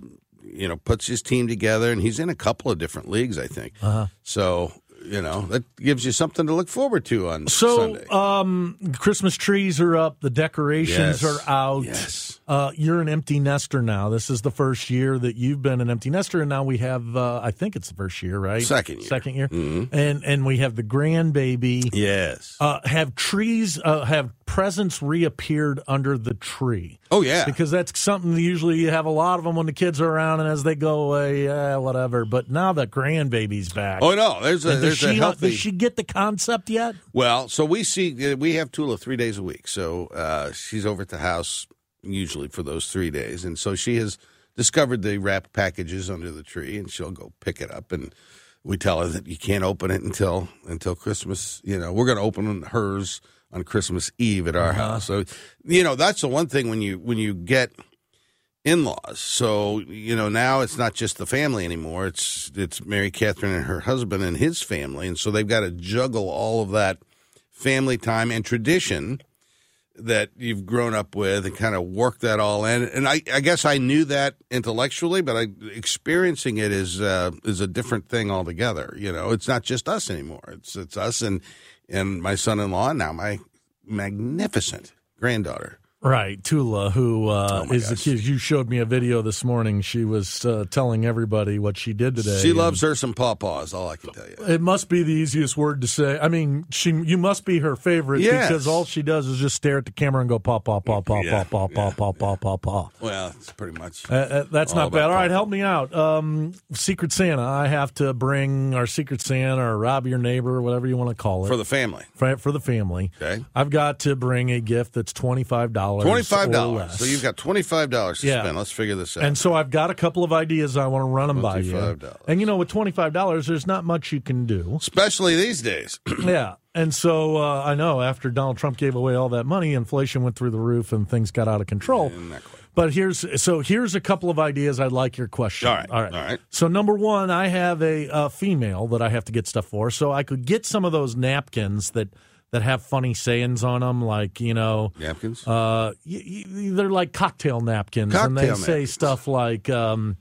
you know puts his team together. And he's in a couple of different leagues, I think. Uh-huh. So you know that gives you something to look forward to on So, Sunday. um, Christmas trees are up, the decorations Yes. are out. Yes. Uh, you're an empty nester now. This is the first year that you've been an empty nester, and now we have. Uh, I think it's the first year, right? Second year. Second year, and and we have the grandbaby. yes. Uh, have trees? Uh, have presents reappeared under the tree? oh yeah. Because that's something that usually you have a lot of them when the kids are around, and as they go away, yeah, whatever. But now the grandbaby's back. oh no, there's a And there's does a she, healthy. does she get the concept yet? Well, so we see uh, we have Tula three days a week. So uh, she's over at the house usually for those three days, and so she has discovered the wrapped packages under the tree, and she'll go pick it up, and we tell her that you can't open it until until Christmas. You know, we're going to open hers on Christmas Eve at our uh-huh. house. So you know that's the one thing when you when you get in-laws. So you know now it's not just the family anymore. It's it's Mary Catherine and her husband and his family, and so they've got to juggle all of that family time and tradition that you've grown up with and kind of work that all in. And I, I guess I knew that intellectually, but I experiencing it is uh, is a different thing altogether. You know, it's not just us anymore. It's it's us and and my son-in-law now my magnificent granddaughter. Right, Tula, who uh, oh is the kid. You showed me a video this morning. She was uh, telling everybody what she did today. She loves her some pawpaws. All I can tell you. It must be the easiest word to say. I mean, she you must be her favorite Yes. because all she does is just stare at the camera and go paw paw paw paw Yeah, paw paw paw paw paw paw paw. Well, it's pretty much. Uh, uh, that's not bad. All right, help me out. Um, Secret Santa. I have to bring our Secret Santa or rob your neighbor, whatever you want to call it, for the family. for, for the family. Okay. I've got to bring a gift that's twenty five dollars. Twenty five dollars. So you've got twenty five dollars to Yeah. spend. Let's figure this out. And so I've got a couple of ideas I want to run them by you. And you know, with twenty five dollars, there's not much you can do. Especially these days. yeah. And so uh, I know after Donald Trump gave away all that money, inflation went through the roof and things got out of control. But here's so here's a couple of ideas I'd like your question. All right, all right, all right. So number one, I have a, uh female that I have to get stuff for, so I could get some of those napkins that that have funny sayings on them, like you know, Napkins. uh, y- y- they're like cocktail napkins, and they Cocktail say stuff like, um,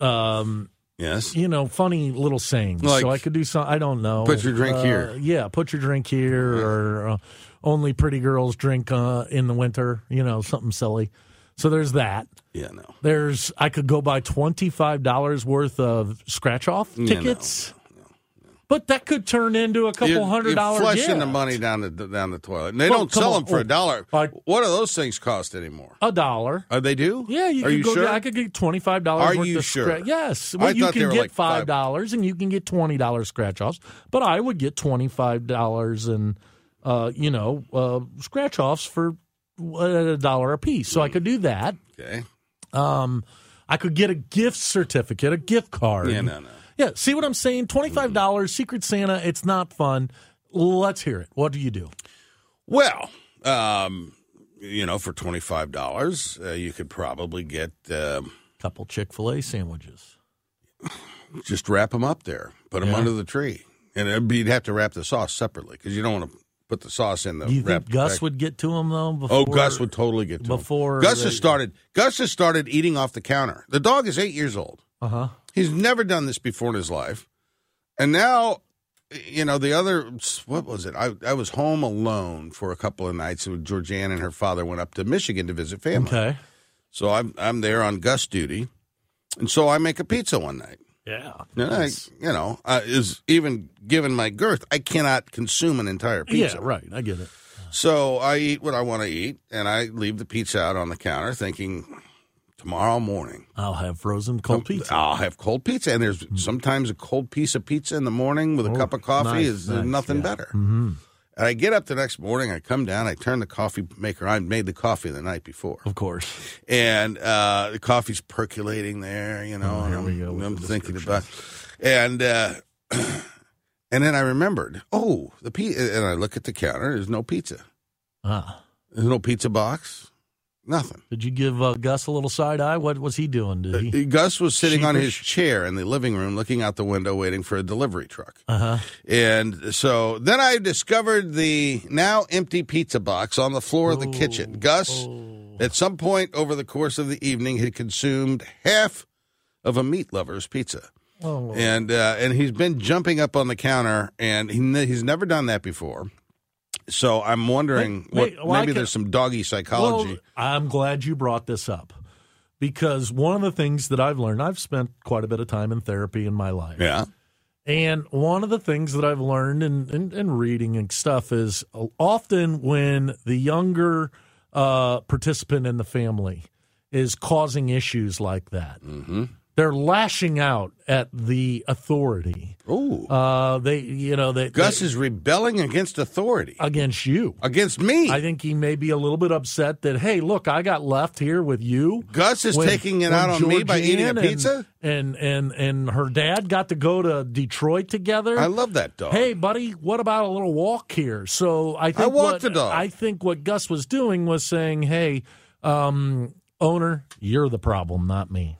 um, yes. you know, funny little sayings. Like, so I could do some. I don't know. put your drink Uh, here. Yeah, put your drink here, or uh, only pretty girls drink uh, in the winter. You know, something silly. So there's that. Yeah. No. There's I could go buy twenty five dollars worth of scratch off Yeah, no, tickets. But that could turn into a couple You're- hundred dollars. You're flushing the money down the down the toilet. And they Well, don't sell on. them for a dollar. I- what do those things cost anymore? A dollar. Are they do? Yeah, you Are you go. sure? I could get twenty five dollars. Are you sure? Scratch. Yes. I Well, you thought they can get like five dollars, and you can get twenty dollars scratch offs. But I would get twenty five dollars and uh, you know uh, scratch offs for uh, a dollar a piece. So I could do that. okay. Um, I could get a gift certificate, a gift card. Yeah. No. No. Yeah, see what I'm saying? Twenty-five dollars, Secret Santa. It's not fun. Let's hear it. What do you do? Well, um, you know, for twenty five dollars, uh, you could probably get. Um, Couple Chick Fil A sandwiches. just wrap them up there, put them Yeah. under the tree, and be, you'd have to wrap the sauce separately because you don't want to put the sauce in the. Do you wrap think Gus pack- would get to him though? Before, Oh, Gus would totally get to him. before Gus they- has started. Gus has started eating off the counter. The dog is eight years old. Uh huh. He's never done this before in his life, and now, you know, the other what was it? I I was home alone for a couple of nights. when Georgianne and her father went up to Michigan to visit family. Okay. So I'm I'm there on Gus duty, and so I make a pizza one night. Yeah. And I, you know, uh, is even given my girth, I cannot consume an entire pizza. Yeah. Right. I get it. So I eat what I want to eat, and I leave the pizza out on the counter, thinking tomorrow morning I'll have frozen cold pizza. I'll have cold pizza. And there's sometimes a cold piece of pizza in the morning with a Oh, cup of coffee nice, is nice, nothing yeah. better. Mm-hmm. And I get up the next morning, I come down, I turn the coffee maker. I made the coffee the night before, Of course. and uh, the coffee's percolating there. You know, Oh, here and I'm, go I'm thinking about, and uh, and then I remembered, oh, the pizza. And I look at the counter. There's no pizza. Ah. There's no pizza box. Nothing. Did you give uh, Gus a little side eye? What was he doing? Did he? Gus was sitting on his chair in the living room, looking out the window, waiting for a delivery truck. Uh huh. And so then I discovered the now empty pizza box on the floor of the kitchen. Gus, at some point over the course of the evening, had consumed half of a meat lover's pizza. Oh. And uh, and he's been jumping up on the counter, and he he's never done that before. So I'm wondering, Wait, wait, what, well, maybe can- there's some doggy psychology. Well, I'm glad you brought this up because one of the things that I've learned, I've spent quite a bit of time in therapy in my life. yeah, And one of the things that I've learned in, in, in reading and stuff is often when the younger uh, participant in the family is causing issues like that, Mm-hmm. They're lashing out at the authority. Ooh, Uh, they, you know, they, Gus they- is rebelling against authority, against you. against me. I think he may be a little bit upset that hey, look, I got left here with you. Gus is when- taking it out on me by eating a pizza. And, and and and her dad got to go to Detroit together. I love that dog. Hey, buddy, what about a little walk here? So I think I walked what, the dog. I think what Gus was doing was saying, hey, um, owner, you're the problem, not me.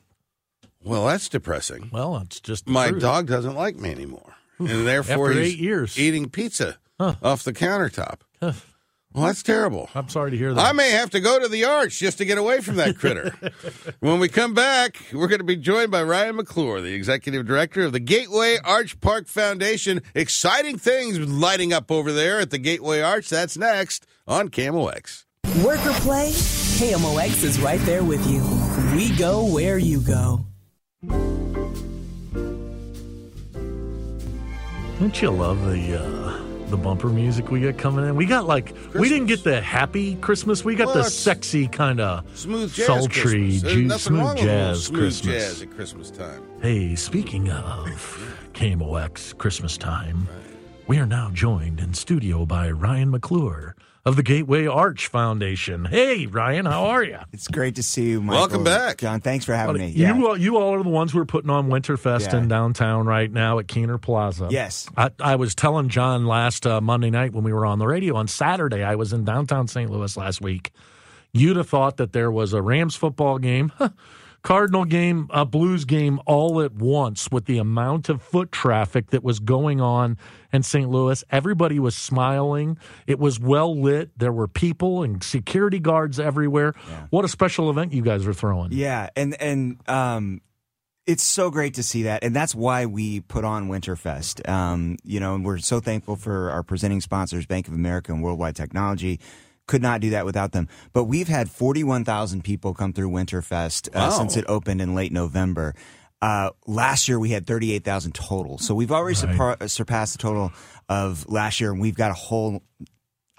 Well, that's depressing. Well, it's just the My truth. dog doesn't like me anymore, and therefore After he's eight years. eating pizza Huh. off the countertop. Well, that's terrible. I'm sorry to hear that. I may have to go to the arch just to get away from that critter. when we come back, we're going to be joined by Ryan McClure, the executive director of the Gateway Arch Park Foundation. Exciting things lighting up over there at the Gateway Arch. That's next on KMOX. Work or play, KMOX is right there with you. We go where you go. Don't you love the uh, the bumper music we got coming in? We got like we didn't get the happy Christmas. We got Well, the sexy kind of Smooth jazz sultry, Christmas. Ju- smooth wrong with a little jazz smooth Christmas. jazz at Christmas time. Hey, speaking of KMOX Christmas time, we are now joined in studio by Ryan McClure of the Gateway Arch Foundation. Hey, Ryan, how are you? It's great to see you, Michael. Welcome back. John. Thanks for having me. You, Yeah. all- you all are the ones who are putting on Winterfest Yeah. in downtown right now at Kiener Plaza. Yes. I, I was telling John last uh, Monday night when we were on the radio. On Saturday, I was in downtown St. Louis last week. You'd have thought that there was a Rams football game, Cardinal game, a Blues game all at once with the amount of foot traffic that was going on in St. Louis. Everybody was smiling. It was well lit. There were people and security guards everywhere. What a special event you guys are throwing. Yeah, and and um, it's so great to see that, and that's why we put on Winterfest. Um, you know, and we're so thankful for our presenting sponsors, Bank of America and Worldwide Technology. Could not do that without them. But we've had forty-one thousand people come through Winterfest uh, Wow. since it opened in late November. Uh, last year we had thirty-eight thousand total, so we've already Right. surpa- surpassed the total of last year, and we've got a whole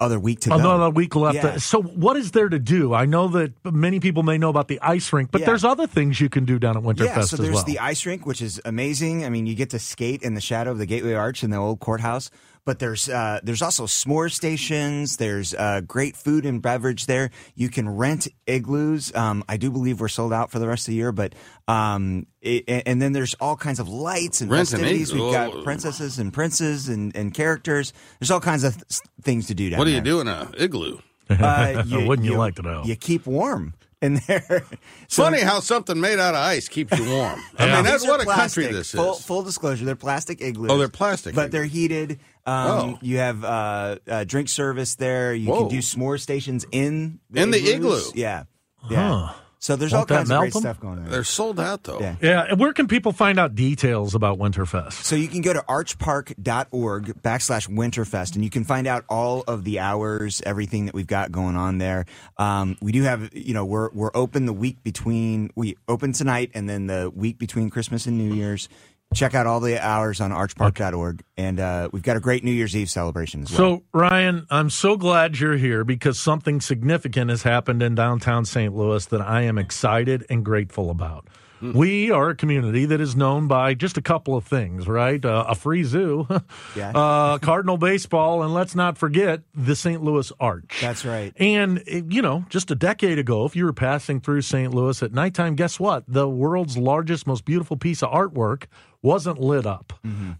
other week to go. Another week left. Yeah. So, what is there to do? I know that many people may know about the ice rink, but Yeah. there's other things you can do down at Winterfest yeah, so there's well. the ice rink, which is amazing. I mean, you get to skate in the shadow of the Gateway Arch in the old courthouse. But there's uh, there's also s'more stations. There's uh, great food and beverage there. You can rent igloos. Um, I do believe we're sold out for the rest of the year, but um, it, and then there's all kinds of lights and Rent an festivities. We've got princesses and princes and, and characters. There's all kinds of th- things to do down What do there. you do in a igloo? Uh, Wouldn't you like to know? You keep warm. In there. So- Funny how something made out of ice keeps you warm. I Yeah. mean, that's what a country plastic. this is. Full, full disclosure, they're plastic igloos. Oh, they're plastic but they're heated. Um, Oh. You have uh, uh, drink service there. You Whoa. can do s'more stations in the In the igloo. Yeah, yeah. So there's all Won't that kinds of great them? stuff going on. They're sold out though. Yeah. Yeah, and where can people find out details about Winterfest? So you can go to archpark.org backslash winterfest and you can find out all of the hours, everything that we've got going on there. Um, we do have, you know, we're, we're open the week between, we open tonight and then the week between Christmas and New Year's. Check out all the hours on archpark.org. And uh, we've got a great New Year's Eve celebration as well. So, Ryan, I'm so glad you're here because something significant has happened in downtown St. Louis that I am excited and grateful about. We are a community that is known by just a couple of things, right? Uh, a free zoo, Yeah. uh, Cardinal baseball, and let's not forget the St. Louis Arch. That's right. And, eh, you know, just a decade ago, if you were passing through St. Louis at nighttime, guess what? The world's largest, most beautiful piece of artwork wasn't lit up.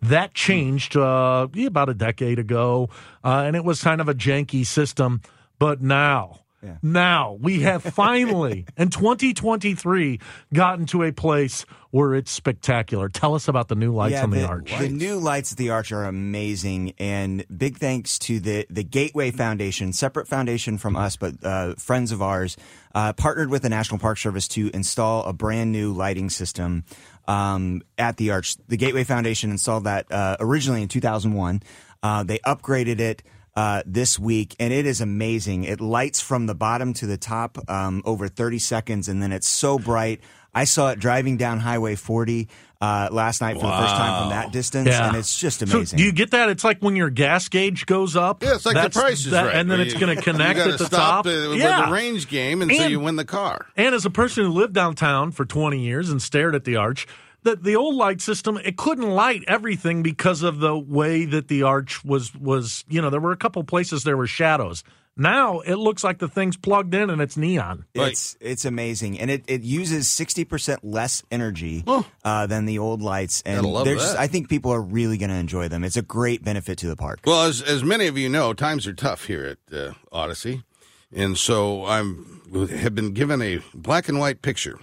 That changed uh, about a decade ago, uh, and it was kind of a janky system. But now, Yeah. now we have finally, in 2023, gotten to a place where it's spectacular. Tell us about the new lights on the, the, arch. The new lights at the arch are amazing, and big thanks to the the Gateway Foundation, separate foundation from us, but uh, friends of ours, uh, partnered with the National Park Service to install a brand new lighting system um, at the arch. The Gateway Foundation installed that uh, originally in 2001. Uh, they upgraded it. Uh, this week, and it is amazing. It lights from the bottom to the top um, over 30 seconds, and then it's so bright. I saw it driving down Highway 40 uh, last night for the first time from that distance, Yeah. and it's just So amazing. do you get that? It's like when your gas gauge goes up. Yeah, it's like That's- the price is that- right. and then it's going to connect you at the stop top. The, yeah. the range game, and, so you win the car. And as a person who lived downtown for 20 years and stared at the arch, the, the old light system it couldn't light everything because of the way that the arch was was you know there were a couple places there were shadows. Now it looks like the thing's plugged in and it's neon. It's it's amazing, and it, it uses sixty percent less energy uh, than the old lights, and Gotta love there's that. I think people are really going to enjoy them. It's a great benefit to the park. Well, as as many of you know, times are tough here at uh, Audacy, and so I'm have been given a black and white picture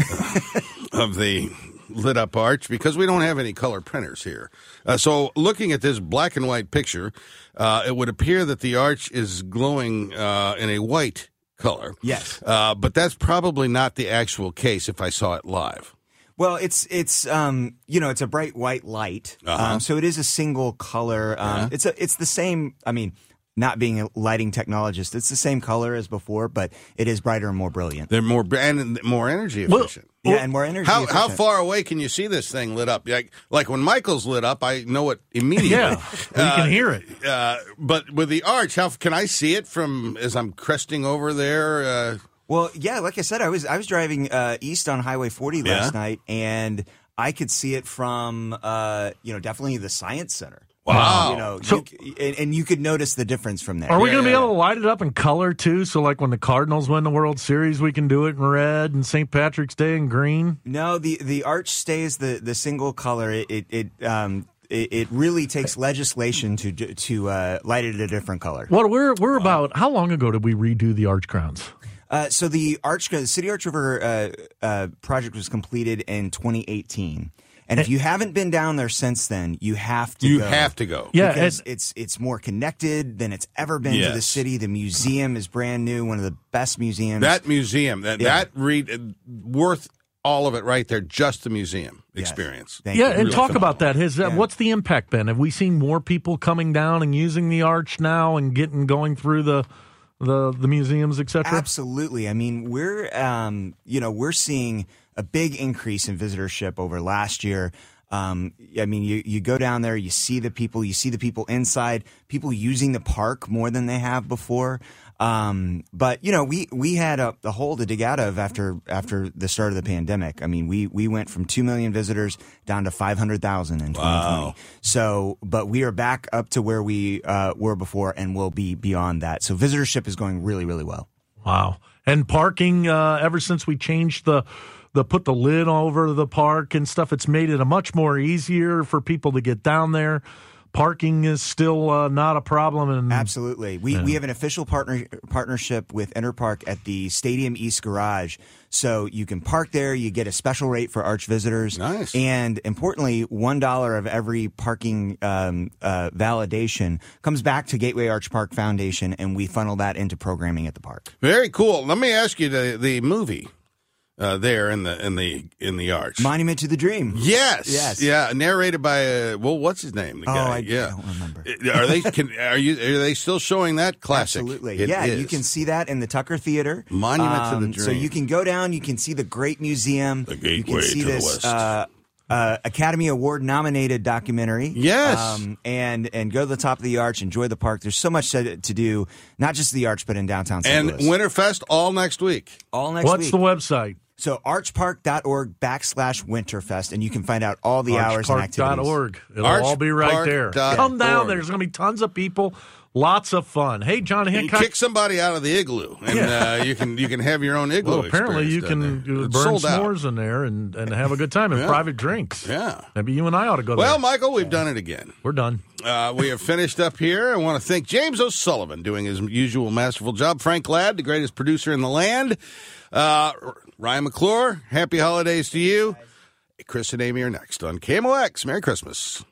uh, of the lit up arch because we don't have any color printers here. Uh, so, looking at this black and white picture, uh, it would appear that the arch is glowing uh, in a white color. Yes. uh, but that's probably not the actual case if I saw it live. Well, it's it's um you know it's a bright white light, Uh-huh. um, so it is a single color. Um, It's a it's the same. I mean, not being a lighting technologist, it's the same color as before, but it is brighter and more brilliant. They're more and more energy Well, efficient. yeah, and more energy. How how far away can you see this thing lit up? Like like when Michael's lit up, I know it immediately. Yeah, well, you can hear it. Uh, but with the arch, how can I see it from as I'm cresting over there? Uh, Well, yeah, like I said, I was I was driving uh, east on Highway 40 last Yeah? night, and I could see it from uh, you know definitely the Science Center. Wow. You know, So- you and, and you could notice the difference from there. Are we Yeah, going to yeah, be able yeah. to light it up in color too? So like when the Cardinals win the World Series, we can do it in red, and St. Patrick's Day in green. No, the the arch stays the the single color. It it, it um it, it really takes legislation to to uh, light it a different color. What we're we're about? How long ago did we redo the arch crowns? Uh, so the arch the City Arch River uh, uh, project was completed in 2018, and if you haven't been down there since then, you have to. you go. have to go. Yeah, because and- it's it's more connected than it's ever been to the city. The museum is brand new, one of the best museums. That museum, that Yeah. that read uh, worth all of it right there. Just the museum Yes. experience. Thank yeah, you. and Really talk phenomenal. about that. Has Yeah. what's the impact been? Have we seen more people coming down and using the arch now and getting going through the the the museums, etc.? Absolutely. I mean, we're um, you know we're seeing a big increase in visitorship over last year. Um, I mean, you you go down there, you see the people, you see the people inside, people using the park more than they have before. Um, but you know, we we had a, a hole to dig out of after after the start of the pandemic. I mean, we we went from two million visitors down to five hundred thousand in 2020. So, but we are back up to where we uh, were before, and will be beyond that. So, visitorship is going really, really well. Wow. And parking, uh, ever since we changed the the put the lid over the park and stuff, it's made it a much more easier for people to get down there. parking is still uh, not a problem. And Absolutely. We, Yeah. we have an official partner partnership with Interpark at the Stadium East Garage. So you can park there. You get a special rate for Arch visitors. Nice. And importantly, $1 of every parking um, uh, validation comes back to Gateway Arch Park Foundation, and we funnel that into programming at the park. Very cool. Let me ask you the the movie uh, there in the in the in the arch. Monument to the Dream. Yes. Yes. Yeah. Narrated by uh, well, what's his name? The Oh, guy. I- I don't remember. Are they? Can, are you? Are they still showing that classic? Absolutely. It yeah, you can see that in the Tucker Theater. Um, Monument to the Dream. So you can go down, you can see the great museum. The you gateway can see to the this West. Uh, uh, Academy Award nominated documentary. Yes. Um, and and go to the top of the arch, enjoy the park. There's so much to, to do, not just the arch, but in downtown St. And Louis. Winterfest all next week. all next What's week. the website? So archpark.org backslash winterfest, and you can find out all the hours and activities. Archpark.org. It'll all be right there. Archpark.org. Come down. There. There's going to be tons of people. Lots of fun. Hey, John You Hancock. kick somebody out of the igloo, and uh, you can you can have your own igloo. well, apparently you experience down can there. uh, It's burn sold out. s'mores in there and, and have a good time and Yeah. private drinks. Yeah. Maybe you and I ought to go Well, there. Michael, we've done it again. We're done. Uh, we have finished up here. I want to thank James O'Sullivan doing his usual masterful job. Frank Ladd, the greatest producer in the land. Uh, Ryan McClure, happy holidays to you. Chris and Amy are next on KMOX. Merry Christmas.